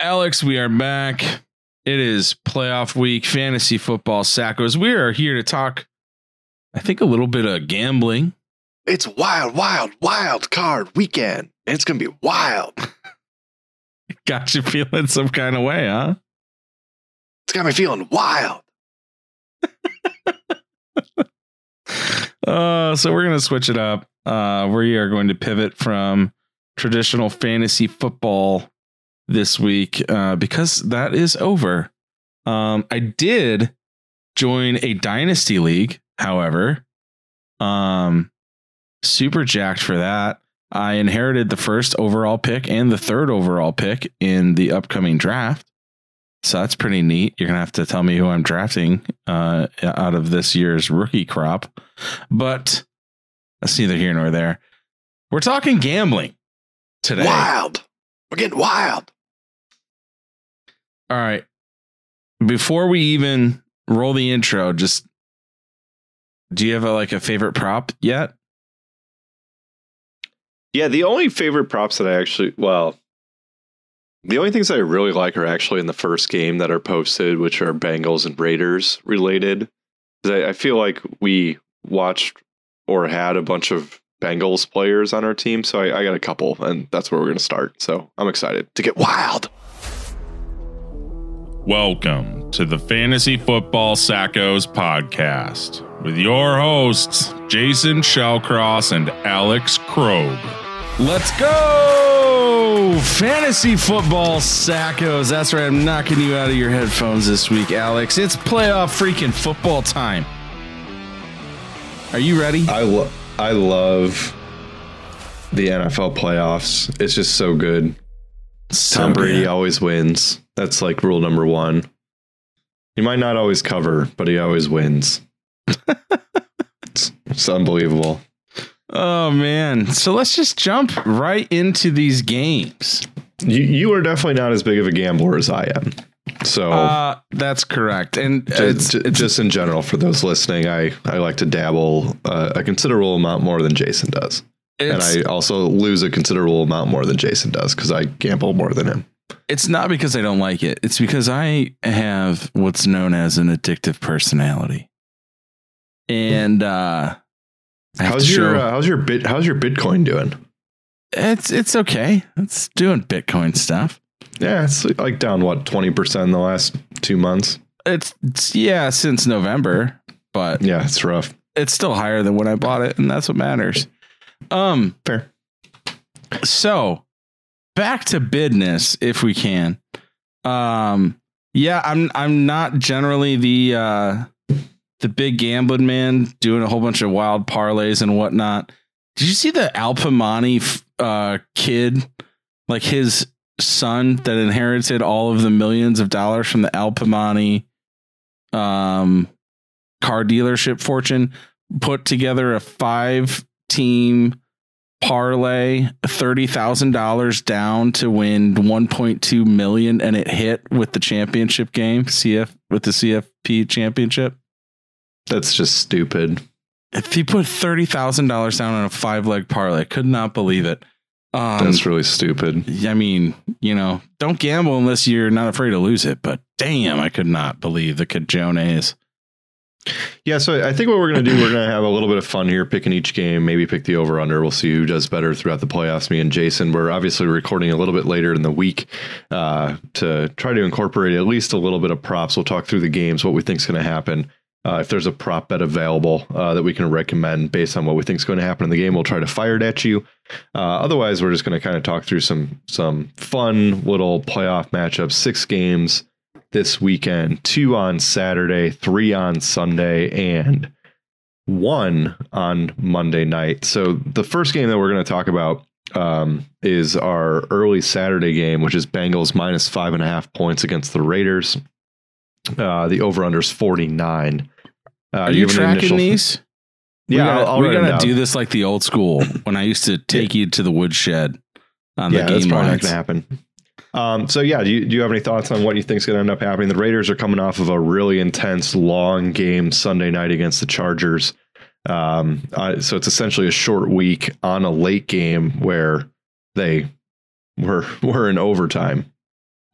Alex, we are back. It is playoff week, fantasy football sackos. We are here to talk, I think, a little bit of gambling. It's wild, wild, wild card weekend. It's gonna be wild. Got you feeling some kind of way, huh? It's got me feeling wild. Uh, so we're gonna switch it up. Uh, we are going to pivot from traditional fantasy football this week uh, because that is over. Um, I did join a dynasty league, however. Um, super jacked for that. I inherited the first overall pick and the third overall pick in the upcoming draft. So that's pretty neat. You're gonna have to tell me who I'm drafting uh, out of this year's rookie crop, but that's neither here nor there. We're talking gambling today. Wild. We're getting wild. All right. Before we even roll the intro, just do you have a, like a favorite prop yet? Yeah, the only favorite props that I actually, well, the only things I really like are actually in the first game that are posted, which are Bengals and Raiders related. I, I feel like we watched or had a bunch of Bengals players on our team, so I, I got a couple, and that's where we're going to start. So I'm excited to get wild. Welcome to the Fantasy Football Sackos podcast with your hosts, Jason Shellcross and Alex Krogh. Let's go! Fantasy Football Sackos. That's right, I'm knocking you out of your headphones this week, Alex. It's playoff freaking football time. Are you ready? I, lo- I love the NFL playoffs. It's just so good. So Tom Brady good. always wins. That's like rule number one. He might not always cover, but he always wins. it's, it's unbelievable. Oh man. So let's just jump right into these games. You you are definitely not as big of a gambler as I am. So Uh that's correct. And ju- it's, ju- it's just in general, for those listening, I, I like to dabble uh, a considerable amount more than Jason does. And I also lose a considerable amount more than Jason does because I gamble more than him. It's not because I don't like it. It's because I have what's known as an addictive personality. And uh How's your show- uh, how's your bit how's your Bitcoin doing? it's it's okay. It's doing Bitcoin stuff. Yeah, it's like down what twenty percent in the last two months. It's, it's yeah, since November, but Yeah, it's rough. it's still higher than when I bought it, and that's what matters. Um, Fair. So back to business, if we can. Um, yeah, I'm I'm not generally the uh the big gambling man doing a whole bunch of wild parlays and whatnot. Did you see the Alpamani uh kid, like his son that inherited all of the millions of dollars from the Alpamani um car dealership fortune put together a five team parlay $30,000 down to win 1.2 million and it hit with the championship game CF with the CFP championship That's just stupid. if he put $30,000 down on a five leg parlay could not believe it um That's really stupid. I mean, you know, don't gamble unless you're not afraid to lose it. But damn, I could not believe the cajones. Yeah, so I think what we're going to do, we're going to have a little bit of fun here, picking each game, maybe pick the over under. We'll see who does better throughout the playoffs. Me and Jason, we're obviously recording a little bit later in the week uh, to try to incorporate at least a little bit of props. We'll talk through the games, what we think is going to happen. Uh, if there's a prop bet available uh, that we can recommend based on what we think is going to happen in the game, we'll try to fire it at you. Uh, otherwise, we're just going to kind of talk through some some fun little playoff matchups. Six games this weekend, two on Saturday, three on Sunday, and one on Monday night. So the first game that we're going to talk about um, is our early Saturday game, which is Bengals minus five and a half points against the Raiders. Uh, the over under is 49. Uh, Are do you tracking initial- these? Yeah, we gotta, I'll, I'll we write 'em gotta do this like the old school when I used to take you to the woodshed on yeah, the that's game probably not going to happen. Um, so yeah, do you, do you have any thoughts on what you think is going to end up happening? The Raiders are coming off of a really intense, long game Sunday night against the Chargers. Um, uh, so it's essentially a short week on a late game where they were were in overtime.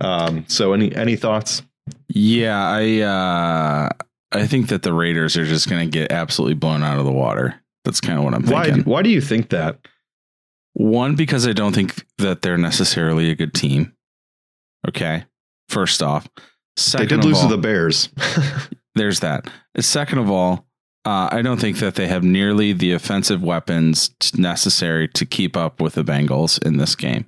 Um, so any any thoughts? Yeah, I uh I think that the Raiders are just going to get absolutely blown out of the water. That's kind of what I'm thinking. Why thinking. why do you think that? One because I don't think that they're necessarily a good team. Okay. First off, second they did of lose all, to the Bears. there's that. Second of all, uh, I don't think that they have nearly the offensive weapons t- necessary to keep up with the Bengals in this game.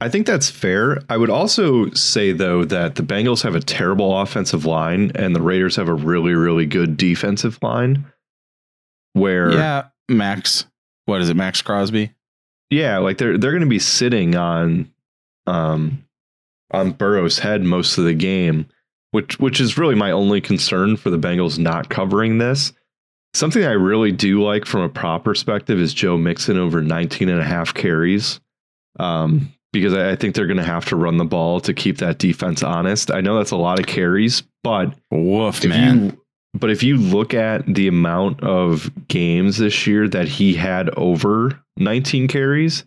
I think that's fair. I would also say though that the Bengals have a terrible offensive line and the Raiders have a really really good defensive line. Where Yeah, Max. What is it, Maxx Crosby? yeah, like they're they're going to be sitting on um on Burrow's head most of the game, which which is really my only concern for the Bengals not covering this. Something I really do like from a prop perspective is Joe Mixon over 19 and a half carries. Um because I, think they're going to have to run the ball to keep that defense honest. I know that's a lot of carries, but Woof, if man. you but if you look at the amount of games this year that he had over 19 carries,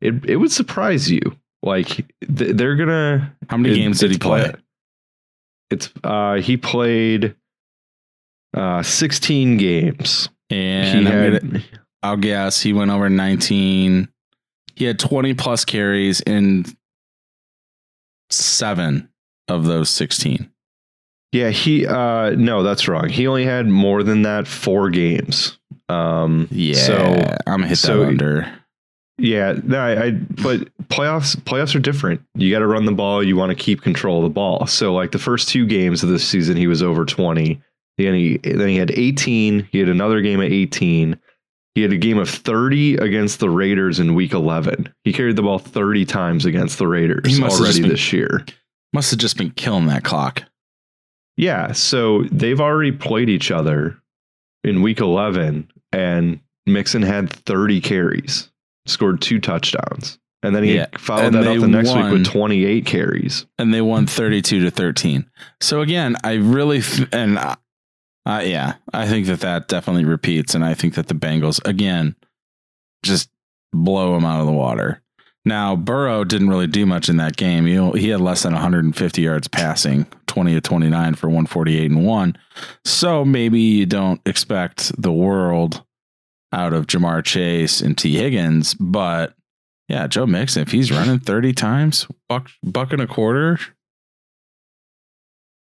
it it would surprise you. Like th- they're gonna. How many it- games did he play? It's uh he played uh 16 games. And had gonna- I'll guess he went over 19. He had 20 plus carries in seven of those 16. yeah he uh no that's wrong. He only had more than that four games. Um Yeah. so I'm gonna hit so- that under. Yeah, no, I, I but playoffs playoffs are different. You got to run the ball. You want to keep control of the ball. So like the first two games of this season, he was over twenty. Then he then he had eighteen. He had another game at eighteen. He had a game of thirty against the Raiders in Week eleven. He carried the ball thirty times against the Raiders He must already been- this year. Must have just been killing that clock. Yeah, so they've already played each other in Week eleven, and Mixon had thirty carries, scored two touchdowns. And then he Yeah, followed and that up the next won. week with 28 carries. and they won 32 to 13. So again, I really th- and uh, uh, yeah, I think that that definitely repeats, and I think that the Bengals again just blow them out of the water. Now Burrow didn't really do much in that game. He he had less than 150 yards passing, 20 to 29 for 148 and one. So maybe you don't expect the world out of Ja'Marr Chase and Tee Higgins, but yeah, Joe Mixon, if he's running 30 times, buck, buck and a quarter.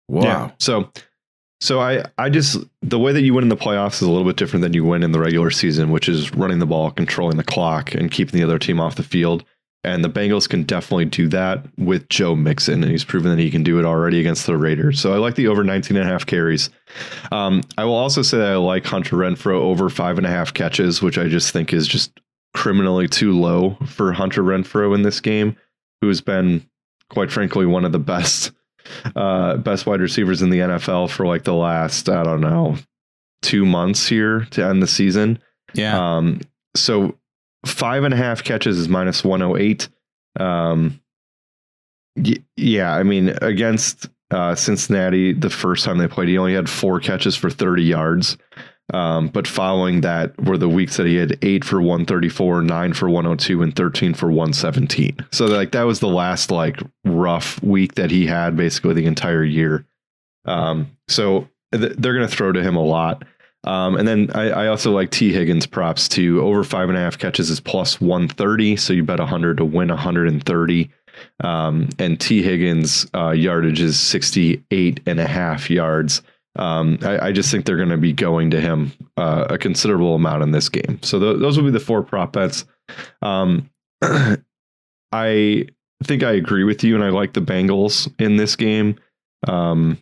Wow. Yeah. So so I I just the way that you win in the playoffs is a little bit different than you win in the regular season, which is running the ball, controlling the clock, and keeping the other team off the field. And the Bengals can definitely do that with Joe Mixon, and he's proven that he can do it already against the Raiders. So I like the over 19 and a half carries. Um, I will also say that I like Hunter Renfrow over five and a half catches, which I just think is just criminally too low for Hunter Renfrow in this game, who has been, quite frankly, one of the best uh, best wide receivers in the NFL for like the last, I don't know, two months here to end the season. Yeah. Um, so five and a half catches is minus 108. Um, yeah, I mean, against uh, Cincinnati, the first time they played, he only had four catches for 30 yards. Um, but following that were the weeks that he had eight for 134, nine for 102, and 13 for 117. So like that was the last like rough week that he had basically the entire year. Um, so th- they're going to throw to him a lot. Um, and then I, I also like Tee Higgins props to Over five and a half catches is plus 130. So you bet 100 to win 130. Um, and Tee Higgins uh, yardage is 68 and a half yards. Um, I, I just think they're going to be going to him uh, a considerable amount in this game. So th- those will be the four prop bets. Um, I think I agree with you, and I like the Bengals in this game. Um,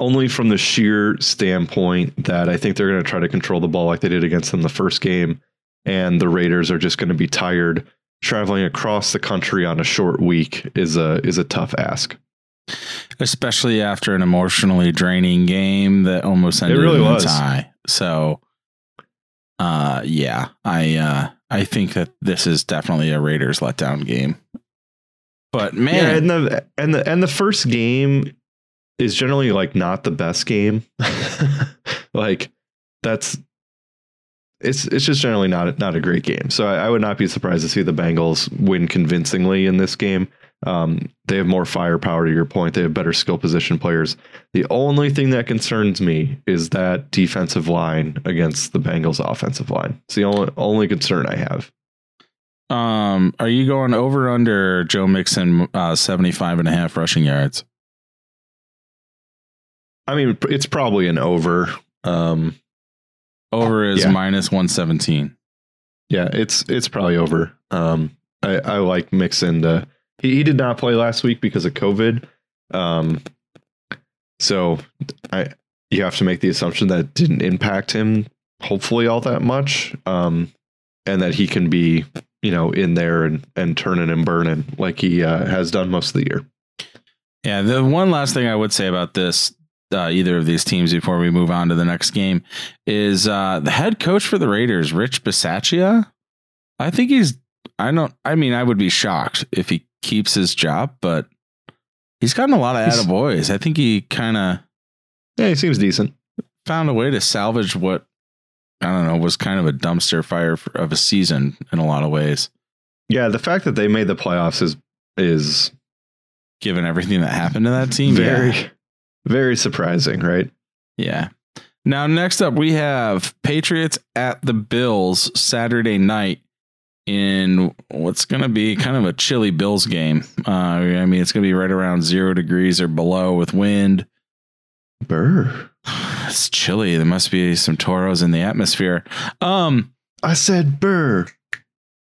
only from the sheer standpoint that I think they're going to try to control the ball like they did against them the first game, and the Raiders are just going to be tired. Traveling across the country on a short week is a is a tough ask. Especially after an emotionally draining game that almost ended really in a was. tie. So uh yeah, I uh I think that this is definitely a Raiders letdown game. But Yeah, man, and the and the and the first game is generally like not the best game. like that's it's it's just generally not not a great game. So I, I would not be surprised to see the Bengals win convincingly in this game. Um, they have more firepower. To your point, they have better skill position players. The only thing that concerns me is that defensive line against the Bengals offensive line. It's the only only concern I have. Um, are you going over under Joe Mixon uh, 75 and a half rushing yards? I mean, it's probably an over. Um, Over is Yeah. minus 117. yeah, it's it's probably over. Um, I, I like Mixon. To, he he did not play last week because of COVID. Um, so I you have to make the assumption that didn't impact him. Hopefully, all that much. Um, and that he can be you know in there and and turning and burning like he uh, has done most of the year. Yeah, the one last thing I would say about this, uh, either of these teams, before we move on to the next game, is uh, the head coach for the Raiders, Rich Bisaccia. I think he's. I don't. I mean, I would be shocked if he keeps his job, but he's gotten a lot of He's- attaboys. I think he kind of Yeah, he seems decent. found a way to salvage what I don't know was kind of a dumpster fire for, of a season in a lot of ways, Yeah, the fact that they made the playoffs is is given everything that happened to that team. very Yeah. Very surprising, right? Yeah. Now, next up, we have Patriots at the Bills Saturday night in what's going to be kind of a chilly Bills game. Uh, I mean, it's going to be right around zero degrees or below with wind. Burr. It's chilly. There must be some toros in the atmosphere. Um, I said burr.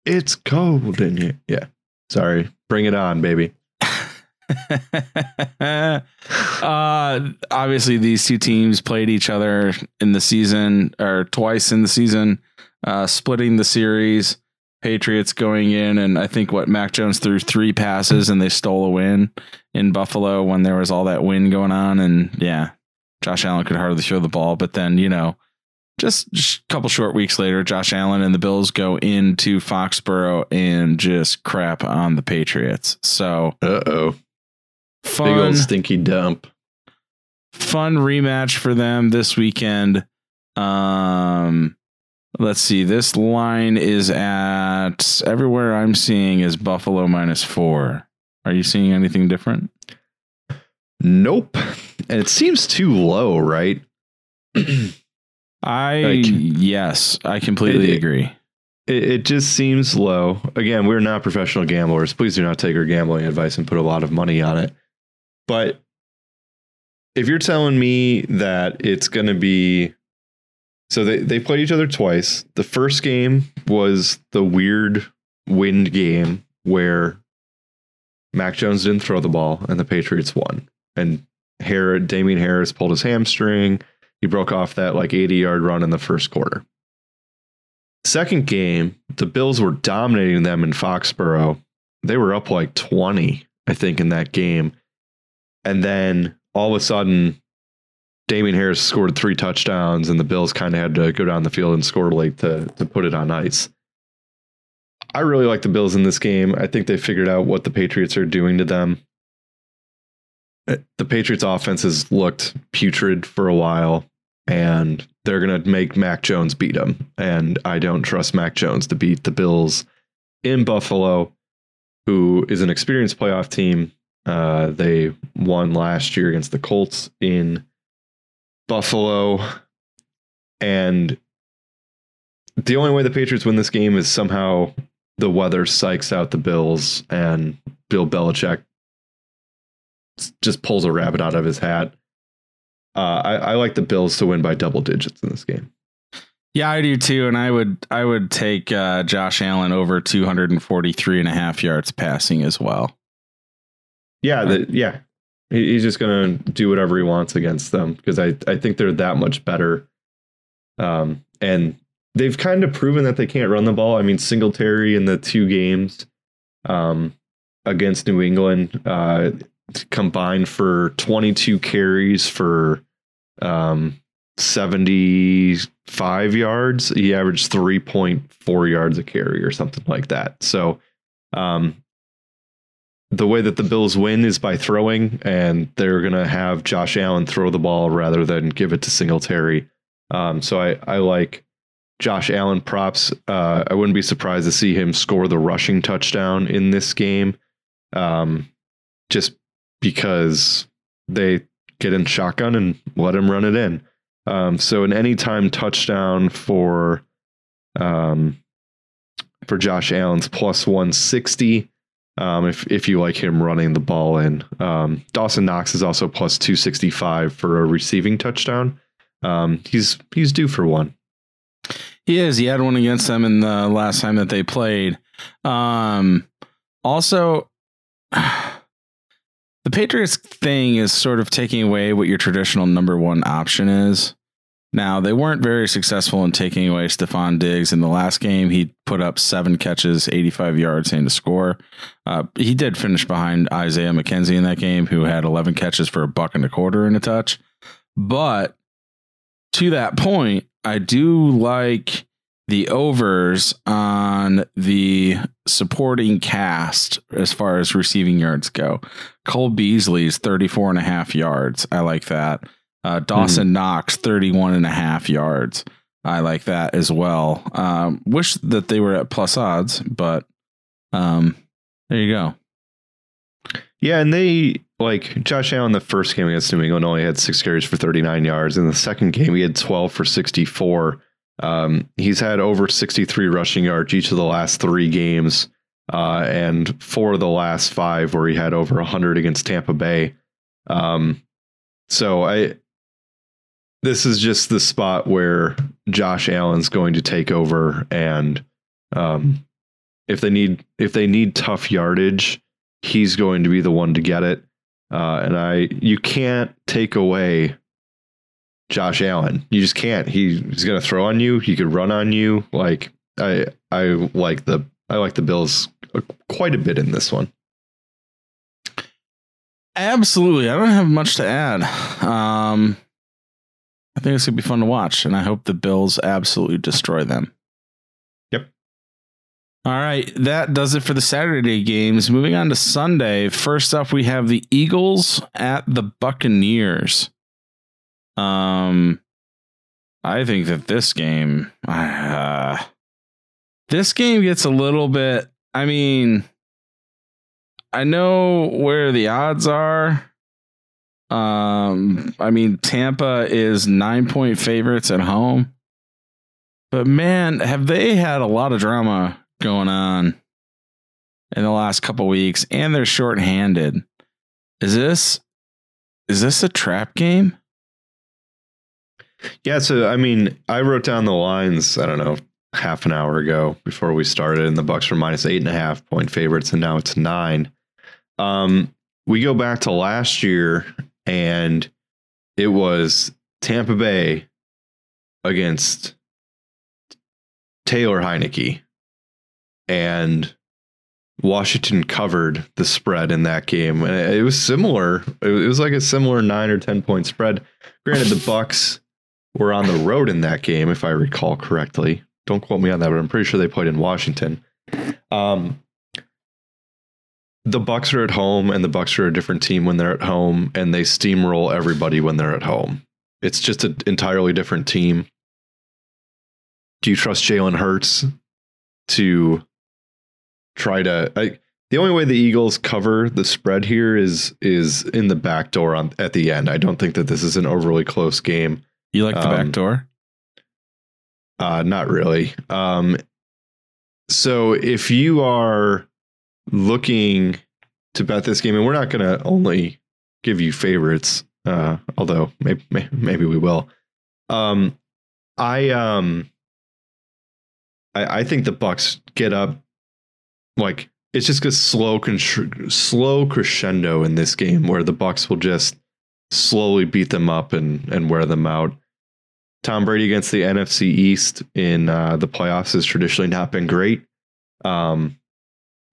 It's cold in here. Yeah. Sorry. Bring it on, baby. uh, obviously, these two teams played each other in the season or twice in the season, uh, splitting the series. Patriots going in, and I think what Mac Jones threw three passes and they stole a win in Buffalo when there was all that wind going on. And yeah, Josh Allen could hardly throw the ball. But then, you know, just, just a couple short weeks later, Josh Allen and the Bills go into Foxborough and just crap on the Patriots. So Uh oh. Big fun, old stinky dump. fun rematch for them this weekend. Um, let's see. This line is at everywhere I'm seeing is Buffalo minus four. Are you seeing anything different? Nope. And it seems too low, right? I Like- yes, I completely It- agree. It, it just seems low. Again, we're not professional gamblers. Please do not take our gambling advice and put a lot of money on it. But if you're telling me that it's going to be. So they, they played each other twice. The first game was the weird wind game where Mac Jones didn't throw the ball and the Patriots won. And Harris, Damien Harris pulled his hamstring. He broke off that like 80 yard run in the first quarter. Second game, the Bills were dominating them in Foxborough. They were up like 20, I think, in that game. And then all of a sudden, Damien Harris scored three touchdowns, and the Bills kind of had to go down the field and score late to, to put it on ice. I really like the Bills in this game. I think they figured out what the Patriots are doing to them. Uh, The Patriots' offense has looked putrid for a while and they're going to make Mac Jones beat them. And I don't trust Mac Jones to beat the Bills in Buffalo, who is an experienced playoff team. Uh, they won last year against the Colts in Buffalo. And the only way the Patriots win this game is somehow the weather psychs out the Bills and Bill Belichick just pulls a rabbit out of his hat. Uh, I, I like the Bills to win by double digits in this game. Yeah, I do too. And I would I would take uh, Josh Allen over 243 and a half yards passing as well. Yeah, the, yeah. He, he's just gonna do whatever he wants against them because I I think they're that much better. Um, and they've kind of proven that they can't run the ball. I mean, Singletary in the two games, um, against New England, uh, combined for 22 carries for um 75 yards. He averaged 3.4 yards a carry or something like that. So, um, the way that the Bills win is by throwing, and they're going to have Josh Allen throw the ball rather than give it to Singletary. Um, so I, I like Josh Allen props. Uh, I wouldn't be surprised to see him score the rushing touchdown in this game. um, just because they get in shotgun and let him run it in. Um, so an anytime touchdown for um, for Josh Allen's plus 160. Um, if if you like him running the ball in, um, Dawson Knox is also plus 265 for a receiving touchdown. Um, he's he's due for one. He is. He had one against them in the last time that they played. Um, also, the Patriots thing is sort of taking away what your traditional number one option is. Now, they weren't very successful in taking away Stefon Diggs in the last game. He put up seven catches, 85 yards, and a score. Uh, he did finish behind Isaiah McKenzie in that game, who had 11 catches for a buck and a quarter and a touch. But to that point, I do like the overs on the supporting cast as far as receiving yards go. Cole Beasley's 34 and a half yards. I like that. Uh, Dawson mm-hmm. Knox, 31 and a half yards. I like that as well. Um, wish that they were at plus odds, but um, there you go. Yeah, and they like Josh Allen the first game against New England only had six carries for 39 yards. In the second game, he had 12 for 64. Um, he's had over 63 rushing yards each of the last three games, uh, and four of the last five where he had over 100 against Tampa Bay. Um, so I this is just the spot where Josh Allen's going to take over and um, if they need if they need tough yardage, he's going to be the one to get it. Uh, and I you can't take away Josh Allen. You just can't. He, he's going to throw on you. He could run on you. Like I I like the I like the Bills quite a bit in this one. Absolutely. I don't have much to add. Um, I think it's gonna be fun to watch, and I hope the Bills absolutely destroy them. Yep. All right, that does it for the Saturday games. Moving on to Sunday. First up, we have the Eagles at the Buccaneers. Um, I think that this game, uh, this game gets a little bit. I mean, I know where the odds are. Um, I mean, Tampa is nine point favorites at home. But man, have they had a lot of drama going on in the last couple weeks, and they're shorthanded. Is this is this a trap game? Yeah, so I mean, I wrote down the lines, I don't know, half an hour ago before we started, and the Bucs were minus eight and a half point favorites, and now it's nine. Um, we go back to last year and it was Tampa Bay against Taylor Heinicke, and Washington covered the spread in that game. And it was similar. It was like a similar nine or ten point spread. Granted, the Bucs were on the road in that game, if I recall correctly. Don't quote me on that, but I'm pretty sure they played in Washington. Um, the Bucs are at home, and the Bucs are a different team when they're at home, and they steamroll everybody when they're at home. It's just an entirely different team. Do you trust Jalen Hurts to try to? I, the only way the Eagles cover the spread here is is in the back door on at the end. I don't think that this is an overly close game. You like the um, back door? Uh, not really. Um, so if you are looking to bet this game, and we're not going to only give you favorites, uh, although maybe, maybe we will. Um, I um, I, I think the Bucs get up like it's just a slow slow crescendo in this game where the Bucs will just slowly beat them up and and wear them out. Tom Brady against the NFC East in uh, the playoffs has traditionally not been great. Um,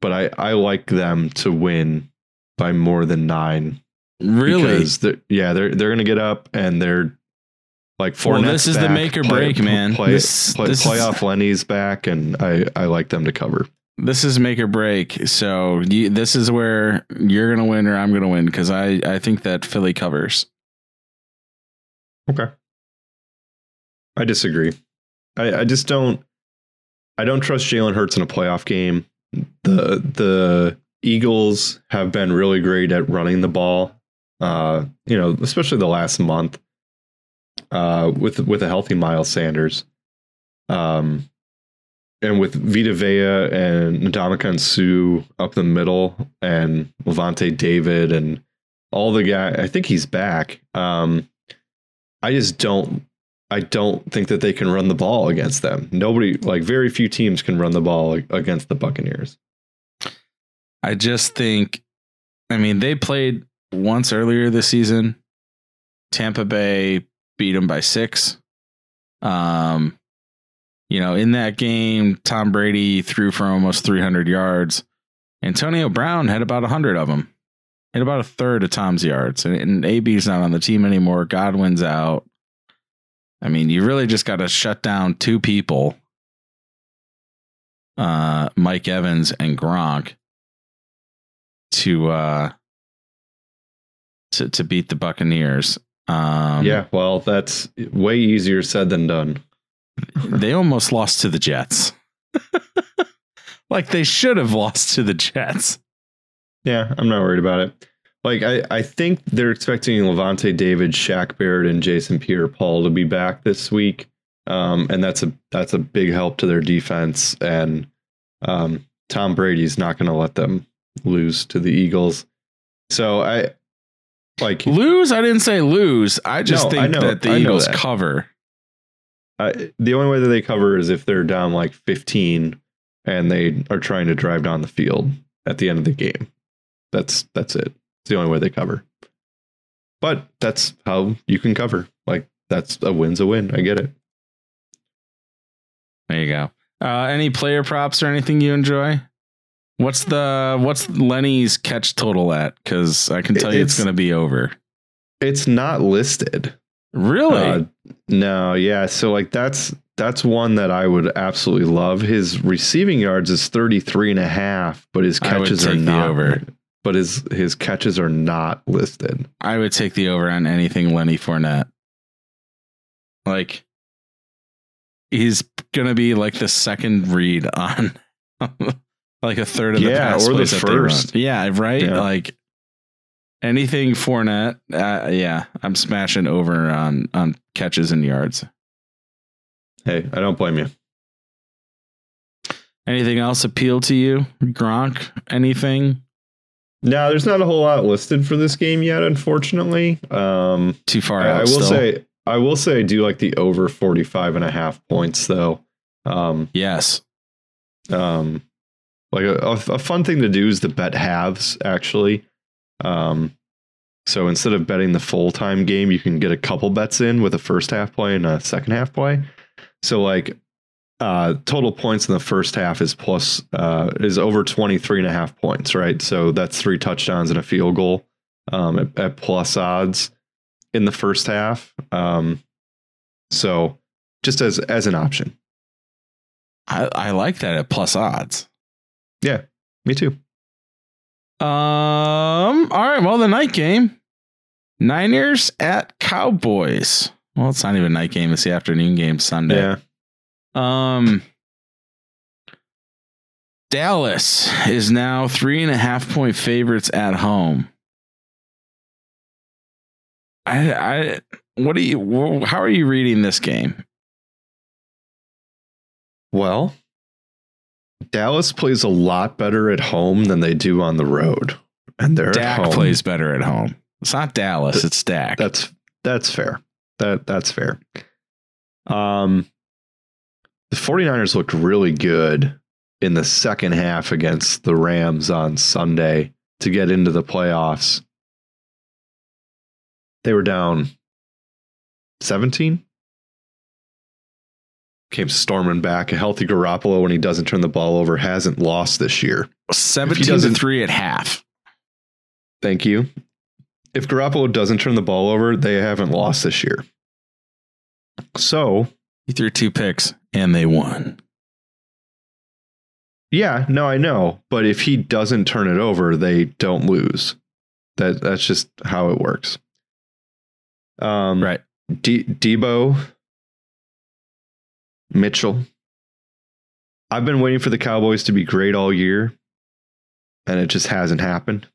but I, I like them to win by more than nine. Really? Because they're, yeah, they're they're gonna get up and they're like four. Well, this is back, the make or play, break, man. Play, this, play, this playoff is, Lenny's back, and I I like them to cover. This is make or break. So you, this is where you're gonna win or I'm gonna win because I I think that Philly covers. Okay. I disagree. I, I just don't. I don't trust Jalen Hurts in a playoff game the the Eagles have been really great at running the ball. Uh, you know, especially the last month. Uh, with with a healthy Miles Sanders. Um, and with Vita Vea and Ndamukong Suh up the middle and Lavonte David and all the guy, I think he's back. Um, I just don't, I don't think that they can run the ball against them. Nobody, like very few teams can run the ball against the Buccaneers. I just think, I mean, they played once earlier this season. Tampa Bay beat them by six. Um, you know, in that game, Tom Brady threw for almost 300 yards. Antonio Brown had about 100 of them, had about a third of Tom's yards. And, and AB's not on the team anymore. Godwin's out. I mean, you really just got to shut down two people uh, Mike Evans and Gronk to uh, to to beat the Buccaneers. Um, yeah, well, that's way easier said than done. they almost lost to the Jets. like they should have lost to the Jets. Yeah, I'm not worried about it. Like I, I think they're expecting Lavonte David, Shaq Barrett, and Jason Pierre Paul to be back this week. Um, and that's a that's a big help to their defense. And um, Tom Brady's not going to let them lose to the Eagles. So I like lose. I didn't say lose. I just No, think I know- that the I Eagles that. cover. I, the only way that they cover is if they're down like 15 and they are trying to drive down the field at the end of the game. That's that's it. It's the only way they cover. But that's how you can cover. Like that's a win's a win. I get it. There you go. Uh, any player props or anything you enjoy? What's the what's Lenny's catch total at? Because I can tell you it's, It's- going to be over. It's not listed. Really? Uh, no, yeah. So like that's that's one that I would absolutely love. His receiving yards is 33 and a half, but his catches are not over. But his his catches are not listed. I would take the over on anything Lenny Fournette. Like he's gonna be like the second read on like a third of the Yeah, pass or the first. Yeah, right. Yeah. Like anything Fournette. Uh, yeah, I'm smashing over on on catches and yards. Hey, I don't blame you. Anything else appeal to you, Gronk? Anything No, there's not a whole lot listed for this game yet, unfortunately. Um, too far I, out? I will still? say, I will say, I do like the over 45 and a half points, though. Um, yes. um, like a, a, a fun thing to do is to bet halves, actually. Um, so instead of betting the full time game, you can get a couple bets in with a first half play and a second half play. So like uh total points in the first half is plus uh is over 23 and a half points, right? So that's three touchdowns and a field goal um at, at plus odds in the first half. Um so just as as an option. I, I like that at plus odds. Yeah me too. Um. All right. Well, the night game, Niners at Cowboys. Well, it's not even night game. It's the afternoon game Sunday. Yeah. Um. Dallas is now three and a half point favorites at home. I, I, what do you, how are you reading this game? Well, Dallas plays a lot better at home than they do on the road. And they're at Dak home. plays better at home. It's not Dallas. It's Dak. That's that's fair. That that's fair. Um the 49ers looked really good in the second half against the Rams on Sunday to get into the playoffs. They were down 17. Came storming back. A healthy Garoppolo when he doesn't turn the ball over hasn't lost this year. 17 to doesn't- 3 at half. Thank you. If Garoppolo doesn't turn the ball over, they haven't lost this year. So, He threw two picks and they won. yeah, no, I know. But if he doesn't turn it over, they don't lose. That that's just how it works. Um, Right. D- Deebo, Mitchell. I've been waiting for the Cowboys to be great all year. and it just hasn't happened.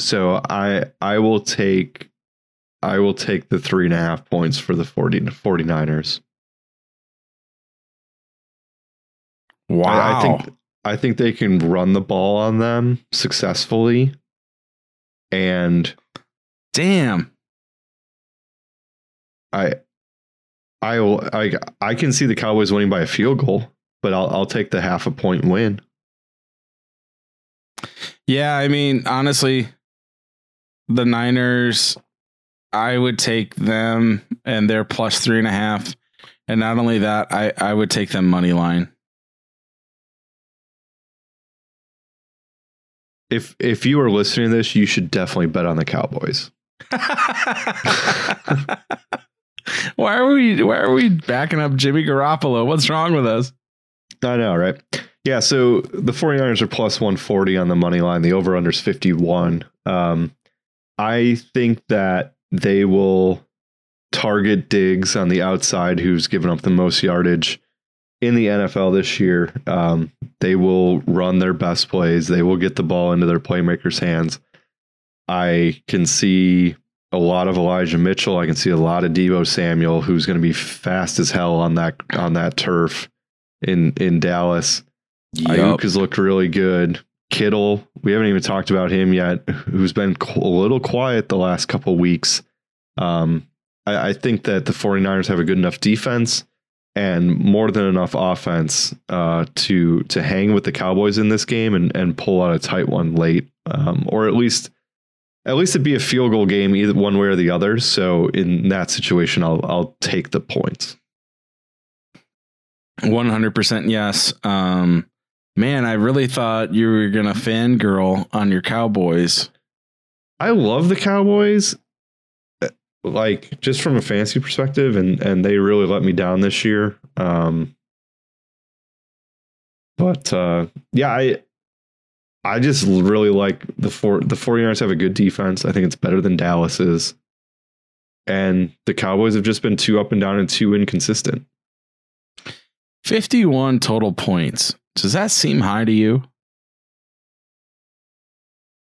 So I I will take I will take the three and a half points for the 40, 49ers. Wow. I, I think I think they can run the ball on them successfully. And Damn. I I will I I can see the Cowboys winning by a field goal, but I'll I'll take the half a point win. Yeah, I mean, honestly, the Niners, I would take them and they're plus three and a half. And not only that, I, I would take them money line. If if you are listening to this, you should definitely bet on the Cowboys. why are we why are we backing up Jimmy Garoppolo? What's wrong with us? I know, right? Yeah, so the 49ers are plus 140 on the money line. The over under is 51. Um, I think that they will target Diggs on the outside, who's given up the most yardage in the NFL this year. Um, they will run their best plays, they will get the ball into their playmakers' hands. I can see a lot of Elijah Mitchell. I can see a lot of Deebo Samuel, who's going to be fast as hell on that on that turf in in Dallas. Aiyuk has looked really good. Kittle, we haven't even talked about him yet, who's been a little quiet the last couple weeks. Um, I, I, think that the 49ers have a good enough defense and more than enough offense uh, to to hang with the Cowboys in this game and, and pull out a tight one late, um, or at least at least it'd be a field goal game either one way or the other. So in that situation, I'll I'll take the points. One hundred percent yes. Um, man, I really thought you were gonna fangirl on your Cowboys. I love the Cowboys, uh, like just from a fantasy perspective, and and they really let me down this year. Um, but uh, yeah, I I just really like the four the 49ers have a good defense. I think it's better than Dallas's. And the Cowboys have just been too up and down and too inconsistent. 51 total points. Does that seem high to you?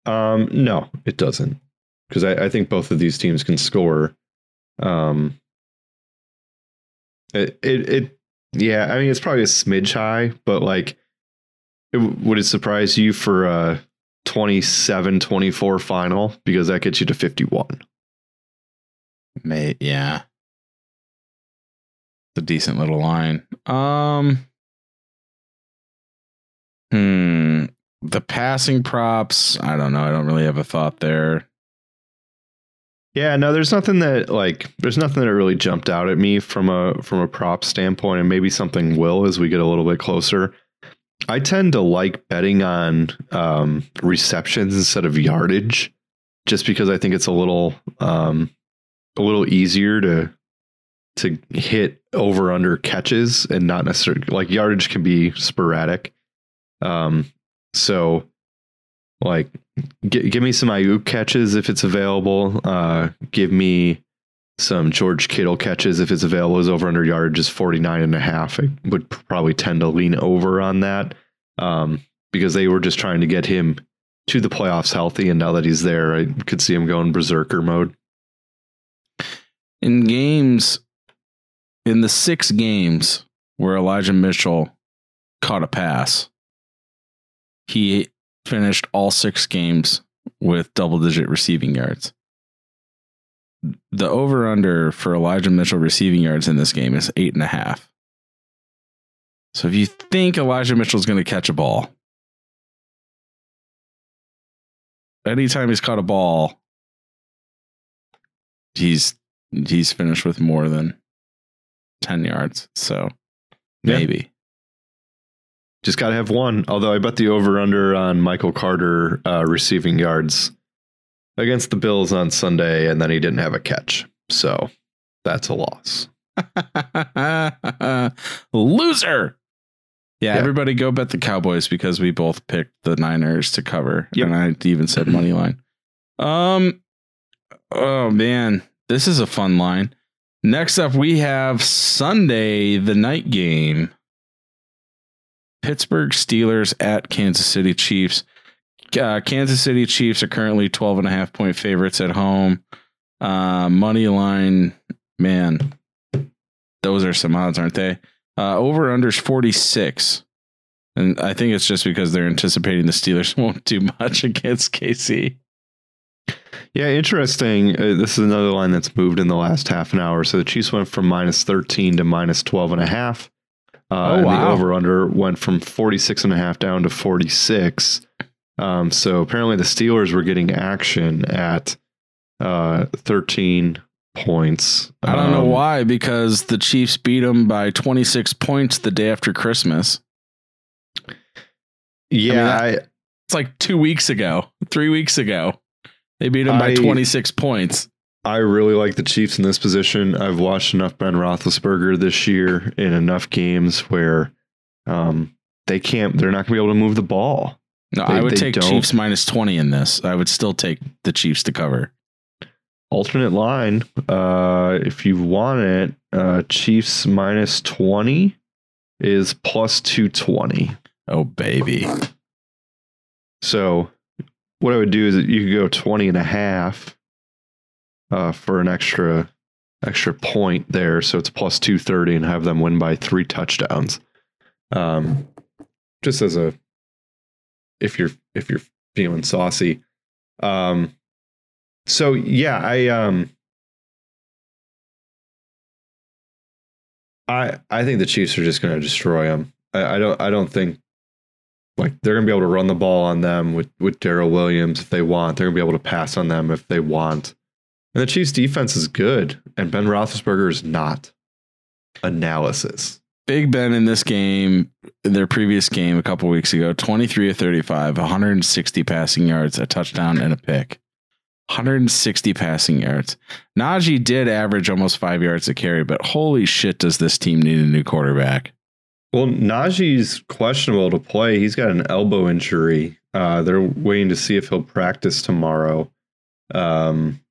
Um, no, it doesn't. Because I, I, think both of these teams can score. Um, it, it, it, yeah, I mean, it's probably a smidge high, but like, it, would it surprise you for a 27 24 final? Because that gets you to 51. May, yeah. It's a decent little line. Um, hmm. The passing props, I don't know. I don't really have a thought there. Yeah, no, there's nothing that like there's nothing that really jumped out at me from a from a prop standpoint, and maybe something will as we get a little bit closer. I tend to like betting on um, receptions instead of yardage, just because I think it's a little um, a little easier to to hit over under catches and not necessarily like yardage can be sporadic. Um, so like g- give me some Aiyuk catches if it's available. Uh, give me some George Kittle catches if it's available. His over under yardage is 49 and a half. I would probably tend to lean over on that um, because they were just trying to get him to the playoffs healthy. And now that he's there, I could see him going berserker mode. In games, in the six games where Elijah Mitchell caught a pass, he finished all six games with double digit receiving yards. The over under for Elijah Mitchell receiving yards in this game is eight and a half. So if you think Elijah Mitchell's going to catch a ball, anytime he's caught a ball, he's he's finished with more than 10 yards. So maybe. Just got to have one. Although I bet the over under on Michael Carter uh, receiving yards against the Bills on Sunday, and then he didn't have a catch. So that's a loss. Loser. Yeah, yeah, everybody go bet the Cowboys because we both picked the Niners to cover. Yep. And I even said money line. Um oh man, this is a fun line. Next up we have Sunday, the night game. Pittsburgh Steelers at Kansas City Chiefs. Uh, Kansas City Chiefs are currently 12 and a half point favorites at home. Uh, money line, man, those are some odds, aren't they? Uh, over unders 46. And I think it's just because they're anticipating the Steelers won't do much against KC. Yeah, interesting. Uh, this is another line that's moved in the last half an hour. So the Chiefs went from minus 13 to minus 12 and a half. Uh, Oh, and the over under went from 46 and a half down to 46. Um, so apparently the Steelers were getting action at uh, 13 points. I don't know Um, why, because the Chiefs beat them by 26 points the day after Christmas. Yeah, that- I, It's like two weeks ago, three weeks ago. They beat them by I- 26 points. I really like the Chiefs in this position. I've watched enough Ben Roethlisberger this year in enough games where um, they can't. They're not going to be able to move the ball. No, They- I would take don't- Chiefs minus 20 in this. I would still take the Chiefs to cover. Alternate line, uh, if you want it, uh, Chiefs minus twenty is plus two twenty. Oh, baby. So what I would do is you could go 20 and a half uh, for an extra extra point there. So it's plus 230 and have them win by three touchdowns. Um, just as a if you're if you're feeling saucy. Um, so yeah, I um I I think the Chiefs are just going to destroy them. I, I don't I don't think like they're gonna be able to run the ball on them with with Darrel Williams if they want. They're gonna be able to pass on them if they want. And the Chiefs defense is good, and Ben Roethlisberger is not. Analysis. Big Ben in this game, their previous game a couple weeks ago, 23 of 35, 160 passing yards, a touchdown, and a pick. 160 passing yards. Najee did average almost five yards a carry, but holy shit, does this team need a new quarterback? Well, Najee's questionable to play. He's got an elbow injury. Uh, they're waiting to see if he'll practice tomorrow. Um,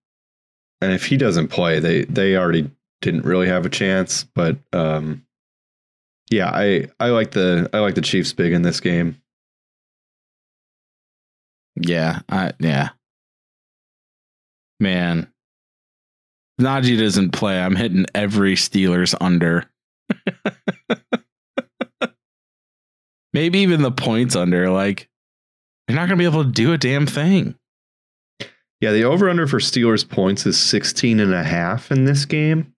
and if he doesn't play, they they already didn't really have a chance. But um, yeah, I I like the I like the Chiefs big in this game. Yeah, I yeah. Man. Najee doesn't play. I'm hitting every Steelers under. Maybe even the points under. Like, you're not gonna be able to do a damn thing. Yeah, the over under for Steelers points is 16 and a half in this game.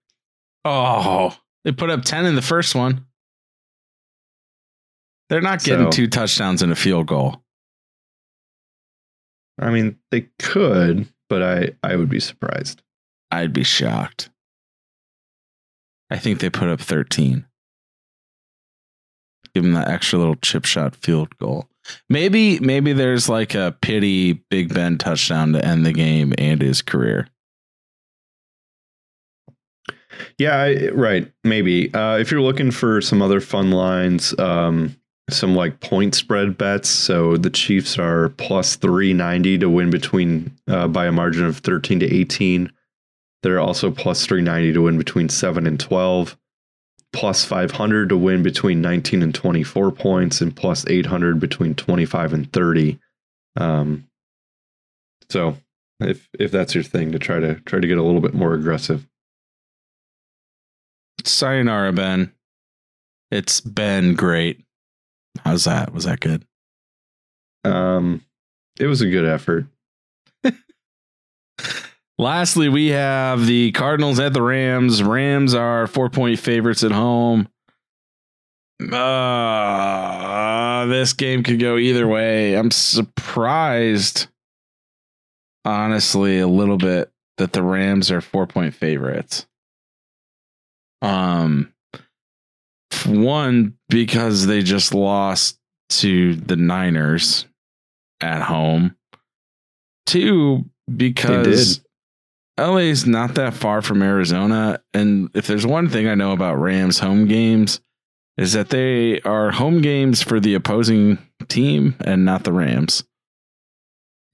Oh, they put up 10 in the first one. They're not getting So- two touchdowns and a field goal. I mean, they could, but I I would be surprised. I'd be shocked. I think they put up 13. Give them that extra little chip shot field goal. Maybe maybe there's like a pity Big Ben touchdown to end the game and his career. Yeah, I, right. Maybe. Uh, if you're looking for some other fun lines, um, some like point spread bets. So the Chiefs are plus 390 to win between uh, by a margin of 13 to 18. They're also plus 390 to win between 7 and 12. Plus 500 to win between 19 and 24 points, and plus 800 between 25 and 30. Um, so if if that's your thing, to try to try to get a little bit more aggressive. Sayonara, Ben. It's been great. How's that? Was that good? Um, it was a good effort. Lastly, we have the Cardinals at the Rams. Rams are four point favorites at home. Uh, this game could go either way. I'm surprised, honestly, a little bit that the Rams are four point favorites. Um, one because they just lost to the Niners at home. Two because LA's not that far from Arizona. And if there's one thing I know about Rams home games, is that they are home games for the opposing team and not the Rams.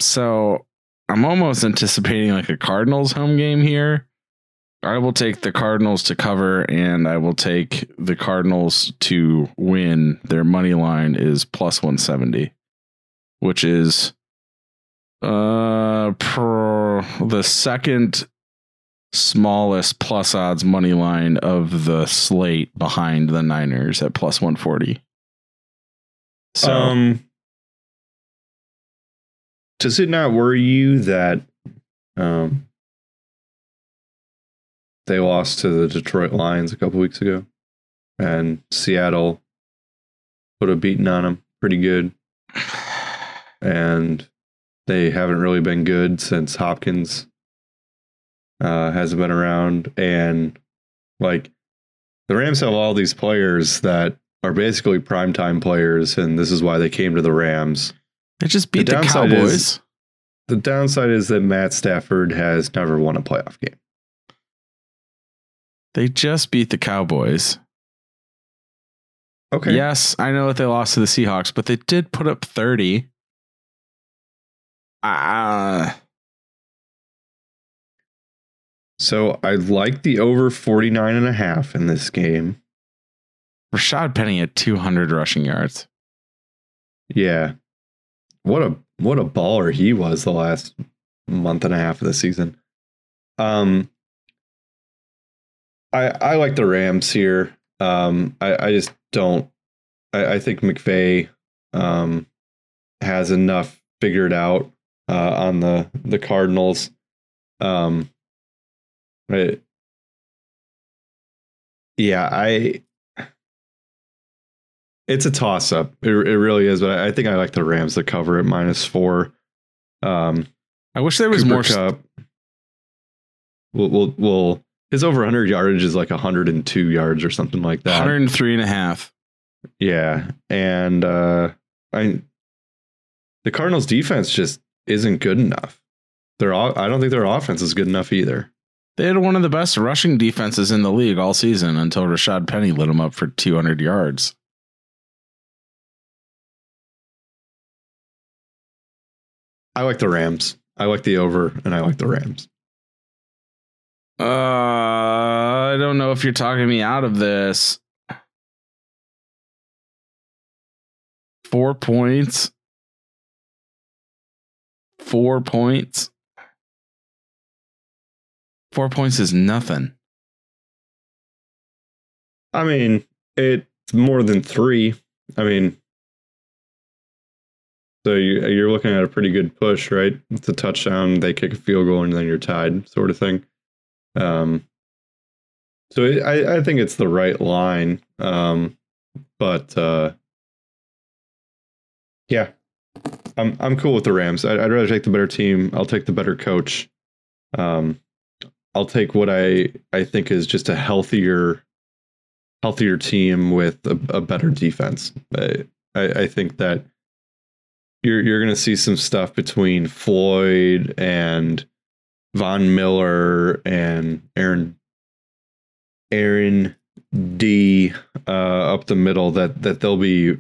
So I'm almost anticipating like a Cardinals home game here. I will take the Cardinals to cover, and I will take the Cardinals to win. Their money line is plus one seventy, which is uh per the second smallest plus odds money line of the slate behind the Niners at plus one forty. So um, does it not worry you that um, they lost to the Detroit Lions a couple weeks ago, and Seattle put a beating on them pretty good, and they haven't really been good since Hopkins uh, hasn't been around, and like the Rams have all these players that are basically primetime players, and this is why they came to the Rams. they just beat The the, Cowboys. is- The downside is that Matt Stafford has never won a playoff game. they just beat the Cowboys. Okay. Yes, I know that they lost to the Seahawks, but they did put up 30. Uh, So I like the over 49 and a half in this game. Rashaad Penny at 200 rushing yards. Yeah. What a what a baller he was the last month and a half of the season. Um I I like the Rams here. Um I, I just don't I, I think McVay um has enough figured out uh on the the Cardinals. Um I- yeah, I it's a toss up. It, it really is, but I I think I like the Rams to cover at minus four. Um, I wish there was Cooper more. Kupp. We'll, we'll, we'll, his over 100 yardage is like 102 yards or something like that. 103 and a half. Yeah, and uh, I, the Cardinals' defense just isn't good enough. Their, I don't think their offense is good enough either. They had one of the best rushing defenses in the league all season until Rashaad Penny lit them up for 200 yards. I like the Rams. I like the over, and I like the Rams. Uh, I don't know if you're talking me out of this. Four points. Four points. Four points is nothing. I mean, it's more than three. I mean, so you, you're looking at a pretty good push, right? It's a touchdown, they kick a field goal, and then you're tied, sort of thing. Um, so I, I think it's the right line. Um, but uh, yeah, I'm I'm cool with the Rams. I'd, I'd rather take the better team. I'll take the better coach. Um, I'll take what I I think is just a healthier healthier team with a, a better defense. I, I I think that you're you're gonna see some stuff between Floyd and Von Miller and Aaron Aaron D uh, up the middle that that they'll be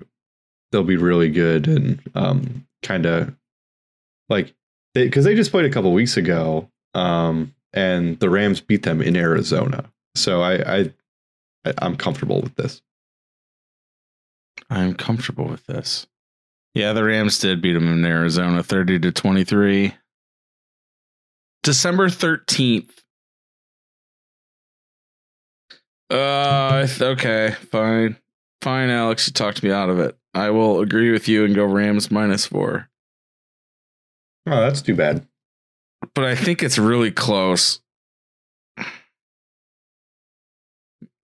they'll be really good and um, kind of like because they, just played a couple weeks ago um, and the Rams beat them in Arizona. So I, I I- I'm comfortable with this. I'm comfortable with this. Yeah, the Rams did beat them in Arizona 30 to 23. December 13th. Uh okay, fine. Fine, Alex, you talked me out of it. I will agree with you and go Rams minus 4. Oh, that's too bad. But I think it's really close. I'm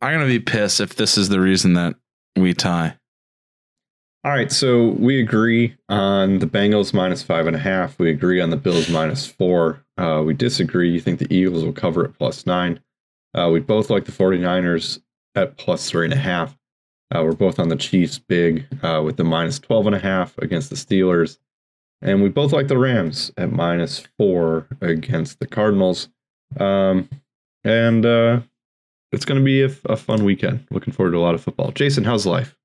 going to be pissed if this is the reason that we tie. All right, so we agree on the Bengals minus five and a half. We agree on the Bills minus four. Uh, we disagree. You think the Eagles will cover at plus nine. Uh, we both like the 49ers at plus three and a half. Uh, we're both on the Chiefs big uh, with the minus 12 and a half against the Steelers. And we both like the Rams at minus four against the Cardinals. Um, and uh, it's going to be a, a fun weekend. Looking forward to a lot of football. Jason, how's life?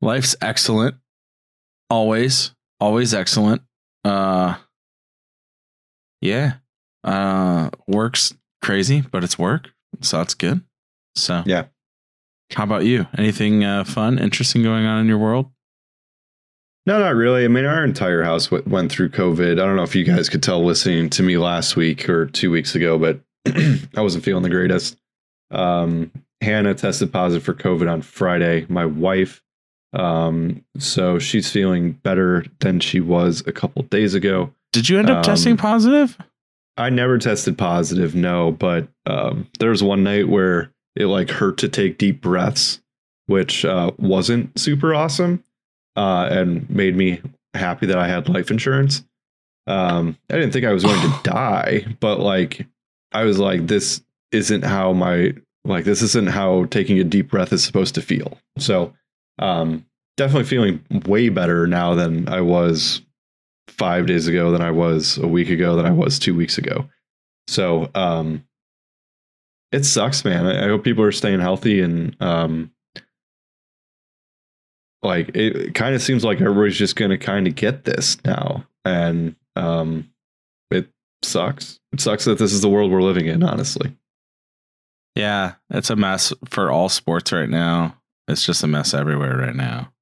Life's excellent. Always, always excellent. Uh yeah. Uh, work's crazy, but it's work, so that's good. So Yeah. How about you? Anything uh, fun, interesting going on in your world? No, not really. I mean, our entire house w- went through COVID. I don't know if you guys could tell listening to me last week or two weeks ago, but I wasn't feeling the greatest. Um, Hannah tested positive for COVID on Friday. My wife, um, so she's feeling better than she was a couple days ago. Did you end up Um, testing positive? I never tested positive, no, but um, there was one night where it like hurt to take deep breaths, which uh, wasn't super awesome, uh, and made me happy that I had life insurance. Um, I didn't think I was going to die, but like I was like, this isn't how my like this isn't how taking a deep breath is supposed to feel. So, um, definitely feeling way better now than I was five days ago than I was a week ago than I was two weeks ago. So um it sucks, man. I, I hope people are staying healthy and um like it, it kind of seems like everybody's just gonna kind of get this now. And um it sucks. It sucks that this is the world we're living in, honestly. Yeah, it's a mess for all sports right now. It's just a mess everywhere right now.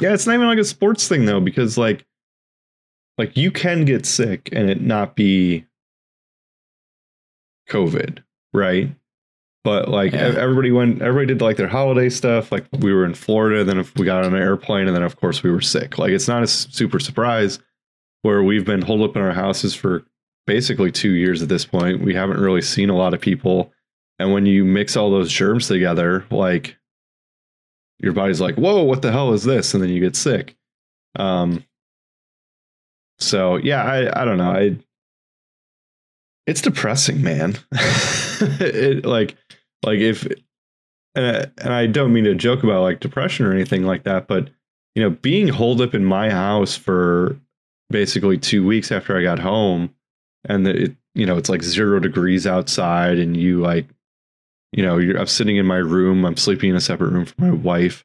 Yeah, it's not even like a sports thing though, because like like you can get sick and it not be COVID, right? But like Yeah. everybody went everybody did like their holiday stuff. Like we were in Florida, then if we got on an airplane, and then of course we were sick. Like it's not a super surprise where we've been holed up in our houses for basically two years at this point. We haven't really seen a lot of people. And when you mix all those germs together, like your body's like, whoa, what the hell is this? And then you get sick. Um, so yeah, I, I don't know. I, it's depressing, man. it like, like if, and, I don't mean to joke about like depression or anything like that, but you know, being holed up in my house for basically two weeks after I got home and it, you know, it's like zero degrees outside and you like, you know, I'm sitting in my room. I'm sleeping in a separate room from my wife.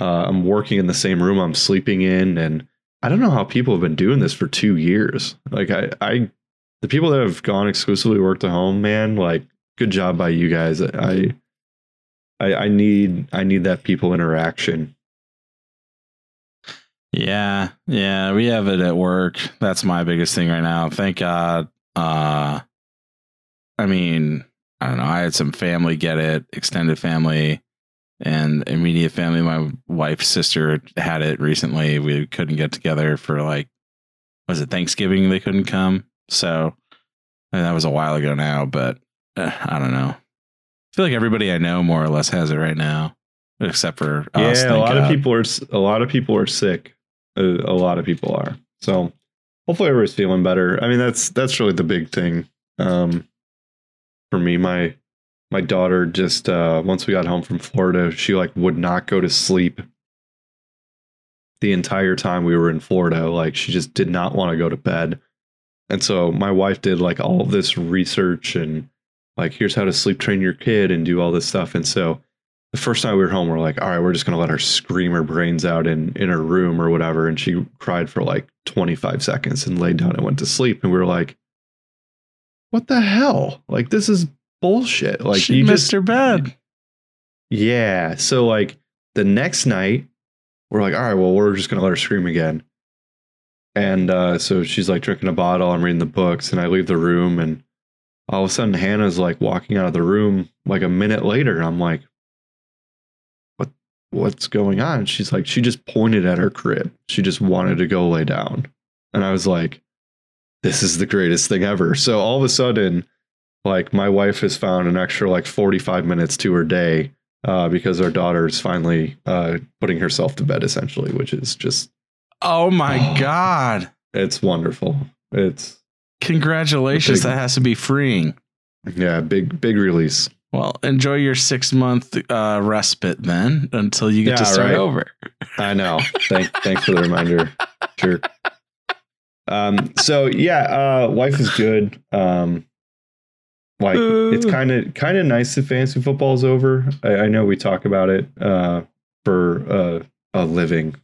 Uh, I'm working in the same room I'm sleeping in, and I don't know how people have been doing this for two years. Like I, I, the people that have gone exclusively work to home, man, like good job by you guys. I, I, I need, I need that people interaction. Yeah, yeah, we have it at work. That's my biggest thing right now. Thank God. Uh I mean, I don't know. I had some family get it, extended family and immediate family. My wife's sister had it recently. We couldn't get together for like was it Thanksgiving they couldn't come. So and that was a while ago now, but uh, I don't know. I feel like everybody I know more or less has it right now, except for us. yeah, a thank lot of people are, a lot of people are sick. A, a lot of people are. So hopefully everybody's feeling better. I mean, that's that's really the big thing. Um, for me, my my daughter just uh, once we got home from Florida, she like would not go to sleep the entire time we were in Florida. Like she just did not want to go to bed. And so my wife did like all this research and like here's how to sleep train your kid and do all this stuff. And so the first time we were home, we're like, all right, we're just gonna let her scream her brains out in in her room or whatever. And she cried for like 25 seconds and laid down and went to sleep. And we were like, what the hell? Like this is bullshit. Like she you missed just her bed. yeah. So like the next night, we're like, all right, well, we're just gonna let her scream again. And uh, so she's like drinking a bottle. I'm reading the books, and I leave the room, and all of a sudden Hannah's like walking out of the room like a minute later. I'm like, what what's going on? She's like, she just pointed at her crib. She just wanted to go lay down. And I was like, this is the greatest thing ever. So all of a sudden, like my wife has found an extra like 45 minutes to her day uh, because our daughter's finally uh, putting herself to bed essentially, which is just Oh my Oh. God. it's wonderful. It's Congratulations. Big- That has to be freeing. yeah, big big release. Well, enjoy your six month uh, respite then until you get to start right. over. I know. Thank thanks for the reminder. Sure. Um. So yeah, uh, life is good. Um. Like it's kind of kind of nice that fantasy football's over. I, I know we talk about it uh for uh, a living.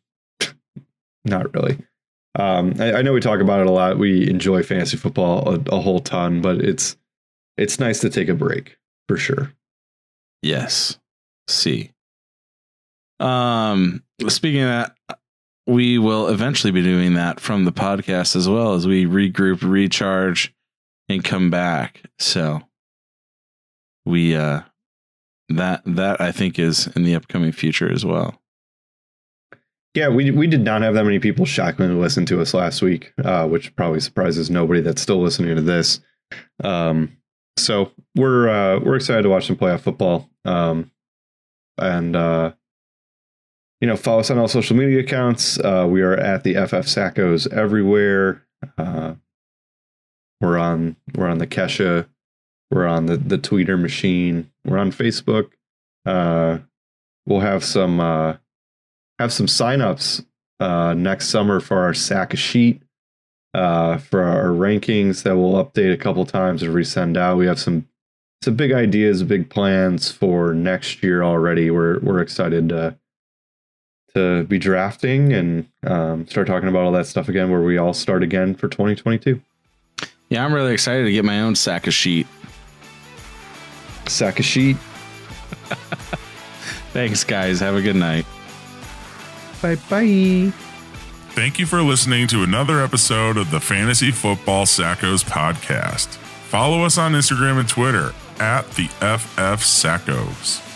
Not really. Um, I, I know we talk about it a lot. We enjoy fantasy football a, a whole ton, but it's it's nice to take a break for sure. Yes. See. Um, speaking of that, we will eventually be doing that from the podcast as well as we regroup, recharge, and come back. So we uh that that I think is in the upcoming future as well. Yeah, we we did not have that many people shockingly listen to us last week, uh, which probably surprises nobody that's still listening to this. Um, so we're uh, we're excited to watch some playoff football, um, and uh, you know follow us on all social media accounts. Uh, we are at the FF Sackos everywhere. Uh, we're on we're on the Kesha, we're on the the Tweeter machine. We're on Facebook. Uh, we'll have some have some signups uh, next summer for our sack of sheet uh, for our rankings that we'll update a couple times and resend out. We have some some big ideas, big plans for next year already. We're we're excited to to be drafting and um, start talking about all that stuff again, where we all start again for 2022. Yeah, I'm really excited to get my own sack of sheet. Sack a sheet. Thanks, guys. Have a good night. Bye bye. Thank you for listening to another episode of the Fantasy Football Sackos podcast. Follow us on Instagram and Twitter at the FF Sackos.